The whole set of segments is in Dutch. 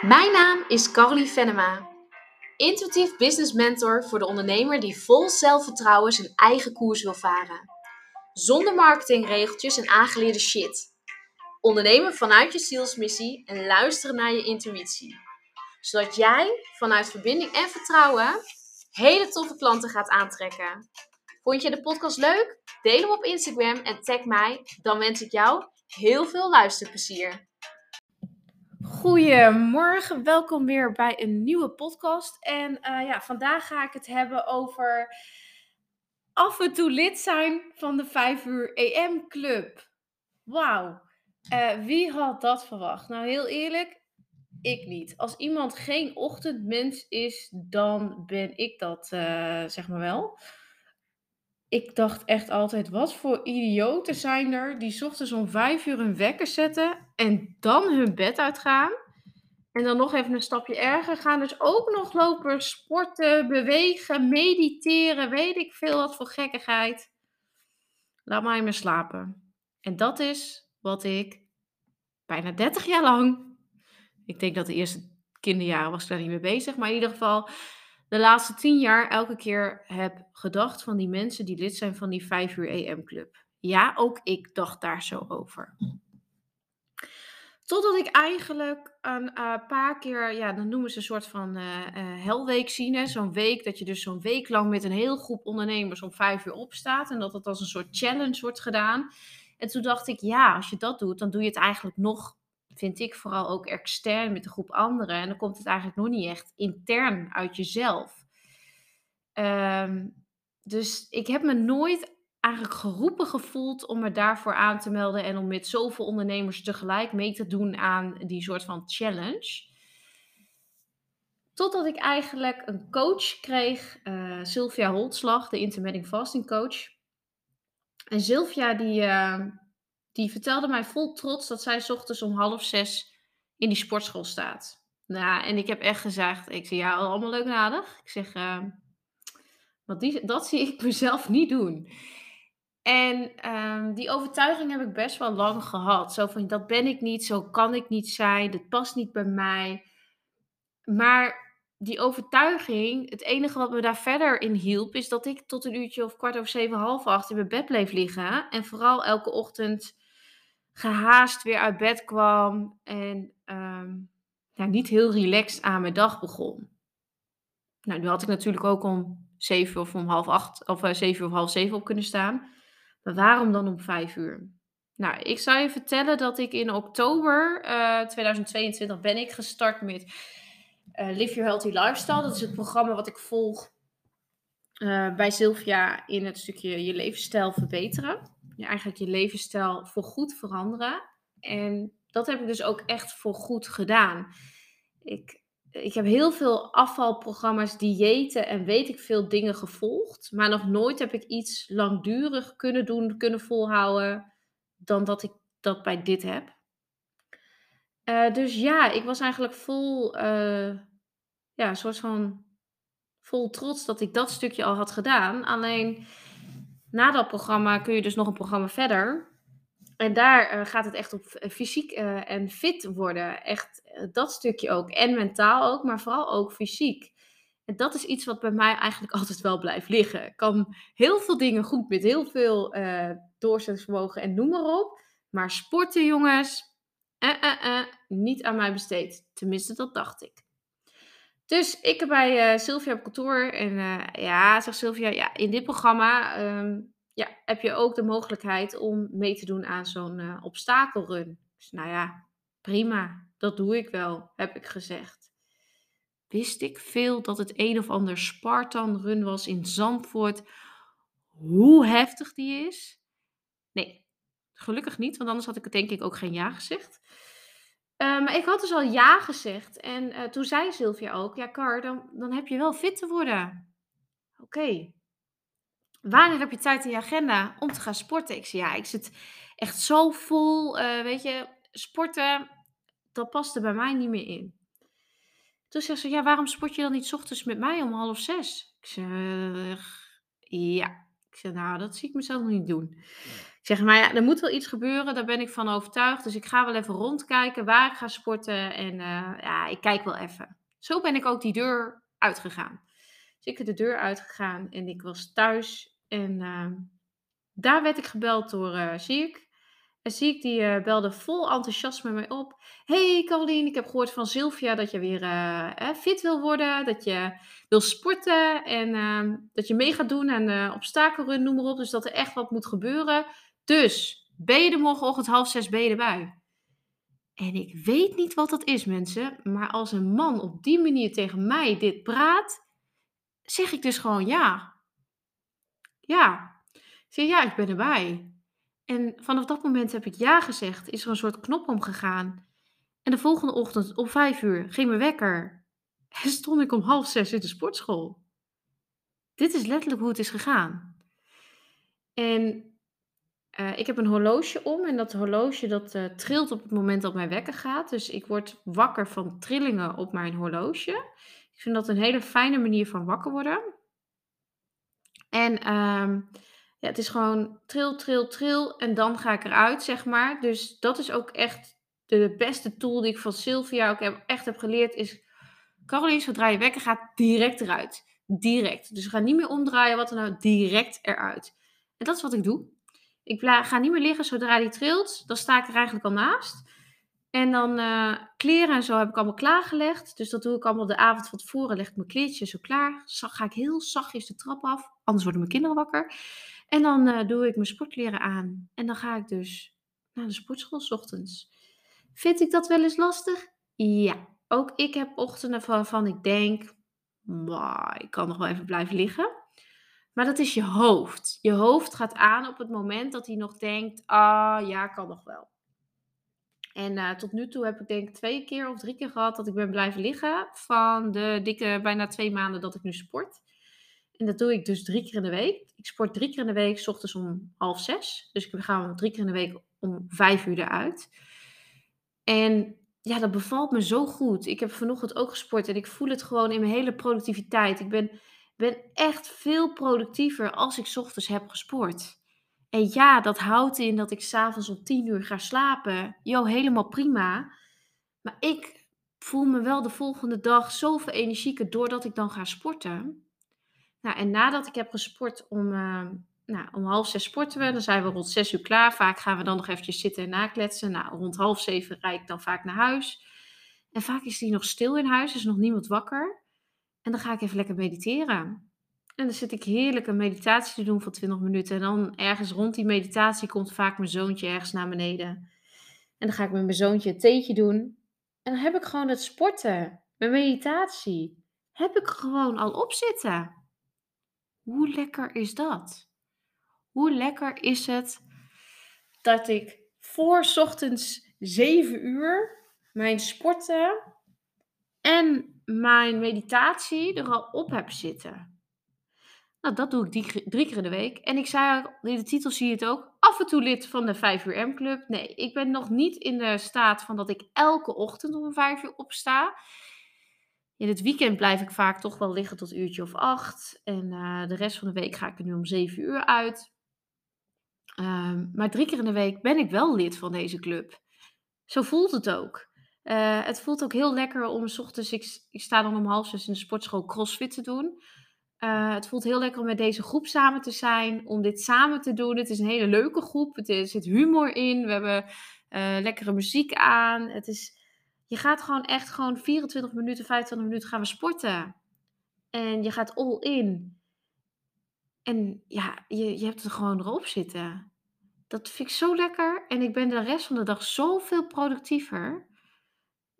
Mijn naam is Caroline Venema, intuïtief business mentor voor de ondernemer die vol zelfvertrouwen zijn eigen koers wil varen. Zonder marketingregeltjes en aangeleerde shit. Ondernemen vanuit je zielsmissie en luisteren naar je intuïtie. Zodat jij vanuit verbinding en vertrouwen hele toffe klanten gaat aantrekken. Vond je de podcast leuk? Deel hem op Instagram en tag mij. Dan wens ik jou heel veel luisterplezier. Goedemorgen, welkom weer bij een nieuwe podcast. En eh, ja, vandaag ga ik het hebben over af en toe lid zijn van de 5 uur EM Club. Wauw, uh, wie had dat verwacht? Nou, heel eerlijk, ik niet. Als iemand geen ochtendmens is, dan ben ik dat, uh, zeg maar wel ik dacht echt altijd, wat voor idioten zijn er die ochtends om vijf uur een wekker zetten en dan hun bed uitgaan. En dan nog even een stapje erger gaan. Dus ook nog lopen sporten, bewegen, mediteren, weet ik veel wat voor gekkigheid. Laat mij maar slapen. En dat is wat ik bijna 30 jaar lang, ik denk dat de eerste kinderjaren was ik daar niet mee bezig, maar in ieder geval de laatste tien jaar elke keer heb gedacht van die mensen die lid zijn van die 5 uur EM club. Ja, ook ik dacht daar zo over. Totdat ik eigenlijk een uh, paar keer, ja, dan noemen ze een soort van uh, uh, helweek zien. Zo'n week dat je dus zo'n week lang met een heel groep ondernemers om vijf uur opstaat. En dat het als een soort challenge wordt gedaan. En toen dacht ik, ja, als je dat doet, dan doe je het eigenlijk nog vind ik vooral ook extern met een groep anderen. En dan komt het eigenlijk nog niet echt intern uit jezelf. Ehm, dus ik heb me nooit eigenlijk geroepen gevoeld om me daarvoor aan te melden en om met zoveel ondernemers tegelijk mee te doen aan die soort van challenge. Totdat ik eigenlijk een coach kreeg, uh, Sylvia Holtslag, de intermittent fasting coach. En Sylvia die, uh, die vertelde mij vol trots dat zij s ochtends om half zes in die sportschool staat. Nou, en ik heb echt gezegd, ik zeg ja, allemaal leuk en. Ik zeg, uh, want die, dat zie ik mezelf niet doen. En uh, die overtuiging heb ik best wel lang gehad. Zo van, dat ben ik niet, zo kan ik niet zijn, dit past niet bij mij. Maar die overtuiging, het enige wat me daar verder in hielp, is dat ik tot een uurtje of kwart over zeven, half acht in mijn bed bleef liggen. En vooral elke ochtend gehaast weer uit bed kwam en ja, niet heel relaxed aan mijn dag begon. Nou, nu had ik natuurlijk ook om zeven of om half acht, of uh, zeven of half zeven op kunnen staan. Maar waarom dan om vijf uur? Nou, ik zou je vertellen dat ik in oktober uh, eh, 2022 ben ik gestart met uh, Live Your Healthy Lifestyle. Dat is het programma wat ik volg bij Sylvia in het stukje je levensstijl verbeteren eigenlijk je levensstijl voor goed veranderen. En dat heb ik dus ook echt voor goed gedaan. Ik, ik heb heel veel afvalprogramma's, diëten en weet ik veel dingen gevolgd. Maar nog nooit heb ik iets langdurig kunnen doen, kunnen volhouden, dan dat ik dat bij dit heb. Uh, dus ja, ik was eigenlijk vol, uh, ja, soort van vol trots dat ik dat stukje al had gedaan. Alleen na dat programma kun je dus nog een programma verder. En daar uh, gaat het echt op eh, fysiek uh, en fit worden. Echt dat stukje ook. En mentaal ook, maar vooral ook fysiek. En dat is iets wat bij mij eigenlijk altijd wel blijft liggen. Ik kan heel veel dingen goed met heel veel doorzettingsvermogen en noem maar op. Maar sporten, jongens, niet aan mij besteed. Tenminste, dat dacht ik. Dus ik heb bij uh, Sylvia op kantoor en uh, ja, zegt Sylvia, ja, in dit programma um, ja, heb je ook de mogelijkheid om mee te doen aan zo'n uh, obstakelrun. Dus nou ja, prima, dat doe ik wel, heb ik gezegd. Wist ik veel dat het een of ander Spartan run was in Zandvoort, hoe heftig die is? Nee, gelukkig niet, want anders had ik het denk ik ook geen ja gezegd. Uh, maar ik had dus al ja gezegd. En uh, toen zei Sylvia ook: Ja, Kar, dan, dan heb je wel fit te worden. Oké. Okay. Wanneer heb je tijd in je agenda om te gaan sporten? Ik zei: Ja, ik zit echt zo vol. Uh, weet je, sporten, dat paste bij mij niet meer in. Toen zei ze: Ja, waarom sport je dan niet ochtends met mij om half zes? Ik zei: Ja. Ik zei: Nou, dat zie ik mezelf nog niet doen. Zeg: "Maar ja, er moet wel iets gebeuren, daar ben ik van overtuigd. Dus ik ga wel even rondkijken waar ik ga sporten en, uh, ja, ik kijk wel even." Zo ben ik ook die deur uitgegaan. Dus ik ben de deur uitgegaan en ik was thuis en, uh, daar werd ik gebeld door, uh, Sierk. En Sierk die, uh, belde vol enthousiasme mij op. "Hey Caroline, ik heb gehoord van Sylvia dat je weer, fit wil worden, dat je wil sporten en, uh, dat je mee gaat doen aan de obstakelrun, noem maar op. Dus dat er echt wat moet gebeuren. Dus, ben je er morgenochtend 5:30 ben je erbij?" En ik weet niet wat dat is mensen, maar als een man op die manier tegen mij dit praat, zeg ik dus gewoon ja. Ja. Ik zeg: "Ja, ik ben erbij." En vanaf dat moment heb ik ja gezegd, is er een soort knop omgegaan. En de volgende ochtend om 5:00 ging mijn wekker en stond ik om 5:30 in de sportschool. Dit is letterlijk hoe het is gegaan. En, uh, ik heb een horloge om en dat horloge dat, uh, trilt op het moment dat mijn wekker gaat. Dus ik word wakker van trillingen op mijn horloge. Ik vind dat een hele fijne manier van wakker worden. En, ehm, ja, het is gewoon tril, tril, tril en dan ga ik eruit, zeg maar. Dus dat is ook echt de beste tool die ik van Sylvia ook echt heb geleerd is: "Caroline, zodra je wekker gaat, direct eruit. Direct. Dus we gaan niet meer omdraaien, wat dan ook, direct eruit." En dat is wat ik doe. Ik ga niet meer liggen zodra die trilt, dan sta ik er eigenlijk al naast. En dan, uh, kleren en zo heb ik allemaal klaargelegd. Dus dat doe ik allemaal de avond van tevoren, leg ik mijn kleertjes zo klaar. Ga ik heel zachtjes de trap af, anders worden mijn kinderen wakker. En dan, uh, doe ik mijn sportkleren aan en dan ga ik dus naar de sportschool 's ochtends. Vind ik dat wel eens lastig? Ja, ook ik heb ochtenden waarvan ik denk: "Mwah, ik kan nog wel even blijven liggen." Maar dat is je hoofd. Je hoofd gaat aan op het moment dat hij nog denkt: "Ah, ja, kan nog wel." En, uh, tot nu toe heb ik denk 2 keer of 3 keer gehad dat ik ben blijven liggen van de dikke bijna 2 maanden dat ik nu sport. En dat doe ik dus 3 keer in de week. Ik sport 3 keer in de week, 's ochtends om 5:30. Dus ik ga 3 keer in de week om 5:00 eruit. En ja, dat bevalt me zo goed. Ik heb vanochtend ook gesport en ik voel het gewoon in mijn hele productiviteit. Ik ben ben echt veel productiever als ik ochtends heb gesport. En ja, dat houdt in dat ik 's avonds om 10:00 ga slapen. Jo, helemaal prima. Maar ik voel me wel de volgende dag zoveel energieker doordat ik dan ga sporten. Nou, en nadat ik heb gesport om, uh, nou, om 5:30 sporten we, dan zijn we rond 6:00 klaar. Vaak gaan we dan nog eventjes zitten en nakletsen. Nou, rond 6:30 rijd ik dan vaak naar huis. En vaak is die nog stil in huis, is nog niemand wakker. En dan ga ik even lekker mediteren. En dan zit ik heerlijk een meditatie te doen van 20 minuten. En dan ergens rond die meditatie komt vaak mijn zoontje ergens naar beneden. En dan ga ik met mijn zoontje een theetje doen. En dan heb ik gewoon het sporten, mijn meditatie, heb ik gewoon al op zitten. Hoe lekker is dat? Hoe lekker is het dat ik voor ochtends 7 uur mijn sporten en mijn meditatie er al op heb zitten? Nou, dat doe ik drie keer in de week. En ik zei in de titel zie je het ook, af en toe lid van de 5 uur M-club. Nee, ik ben nog niet in de staat van dat ik elke ochtend om 5 uur opsta. In het weekend blijf ik vaak toch wel liggen tot uurtje of acht. En uh, de rest van de week ga ik er nu om 7 uur uit. Um, maar drie keer in de week ben ik wel lid van deze club. Zo voelt het ook. Uh, het voelt ook heel lekker om s ochtends, ik, ik sta dan om half zes in de sportschool crossfit te doen. Uh, het voelt heel lekker om met deze groep samen te zijn, om dit samen te doen. Het is een hele leuke groep, er zit humor in, we hebben lekkere muziek aan. Het is, je gaat gewoon echt gewoon 24 minuten, 25 minuten gaan we sporten. En je gaat all in. En ja, je, je hebt er gewoon erop zitten. Dat vind ik zo lekker. En ik ben de rest van de dag zoveel productiever.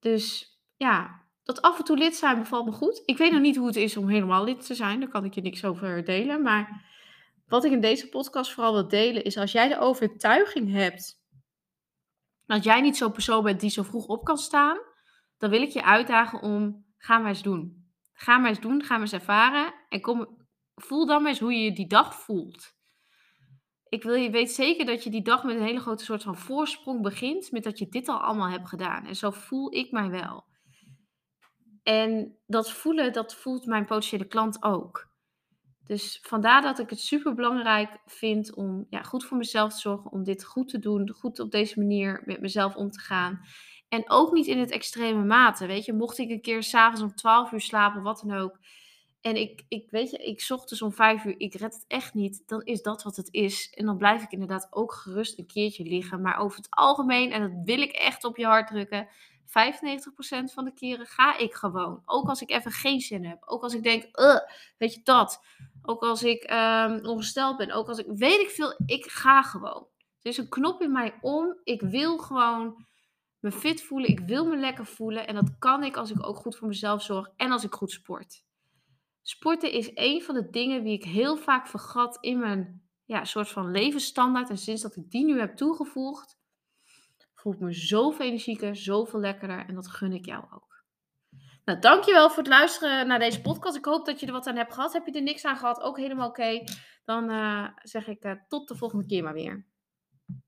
Dus ja, dat af en toe lid zijn bevalt me goed. Ik weet nog niet hoe het is om helemaal lid te zijn. Daar kan ik je niks over delen. Maar wat ik in deze podcast vooral wil delen is als jij de overtuiging hebt dat jij niet zo'n persoon bent die zo vroeg op kan staan, dan wil ik je uitdagen om ga maar eens doen. Ga maar eens doen, ga maar eens ervaren en kom, voel dan maar eens hoe je die dag voelt. Ik wil je weet zeker dat je die dag met een hele grote soort van voorsprong begint met dat je dit al allemaal hebt gedaan. En zo voel ik mij wel. En dat voelen, dat voelt mijn potentiële klant ook. Dus vandaar dat ik het super belangrijk vind om ja, goed voor mezelf te zorgen, om dit goed te doen, goed op deze manier met mezelf om te gaan. En ook niet in het extreme mate, weet je. Mocht ik een keer s'avonds om 12 uur slapen, wat dan ook. En ik, ik weet je, ik zocht dus om 5 uur, ik red het echt niet. Dan is dat wat het is. En dan blijf ik inderdaad ook gerust een keertje liggen. Maar over het algemeen, en dat wil ik echt op je hart drukken, 95% van de keren ga ik gewoon. Ook als ik even geen zin heb. Ook als ik denk, weet je dat. Ook als ik um, ongesteld ben. Ook als ik, weet ik veel, ik ga gewoon. Er is een knop in mij om. Ik wil gewoon me fit voelen. Ik wil me lekker voelen. En dat kan ik als ik ook goed voor mezelf zorg en als ik goed sport. Sporten is een van de dingen die ik heel vaak vergat in mijn ja, soort van levensstandaard. En sinds dat ik die nu heb toegevoegd, voel ik me zoveel energieker, zoveel lekkerder. En dat gun ik jou ook. Nou, dankjewel voor het luisteren naar deze podcast. Ik hoop dat je er wat aan hebt gehad. Heb je er niks aan gehad? Ook helemaal oké. Dan uh, zeg ik uh, tot de volgende keer maar weer.